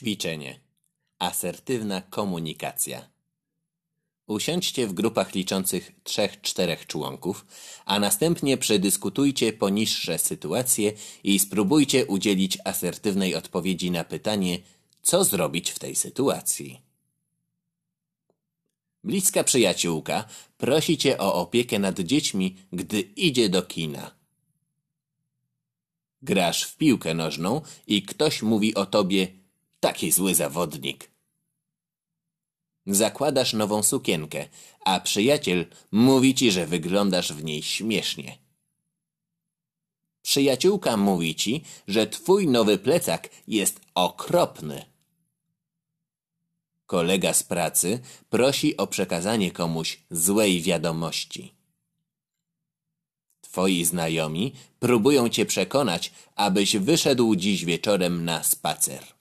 Ćwiczenie. Asertywna komunikacja. Usiądźcie w grupach liczących 3-4 członków, a następnie przedyskutujcie poniższe sytuacje i spróbujcie udzielić asertywnej odpowiedzi na pytanie, co zrobić w tej sytuacji. Bliska przyjaciółka prosi cię o opiekę nad dziećmi, gdy idzie do kina. Grasz w piłkę nożną i ktoś mówi o tobie taki zły zawodnik. Zakładasz nową sukienkę, a przyjaciel mówi ci, że wyglądasz w niej śmiesznie. Przyjaciółka mówi ci, że twój nowy plecak jest okropny. Kolega z pracy prosi o przekazanie komuś złej wiadomości. Twoi znajomi próbują cię przekonać, abyś wyszedł dziś wieczorem na spacer.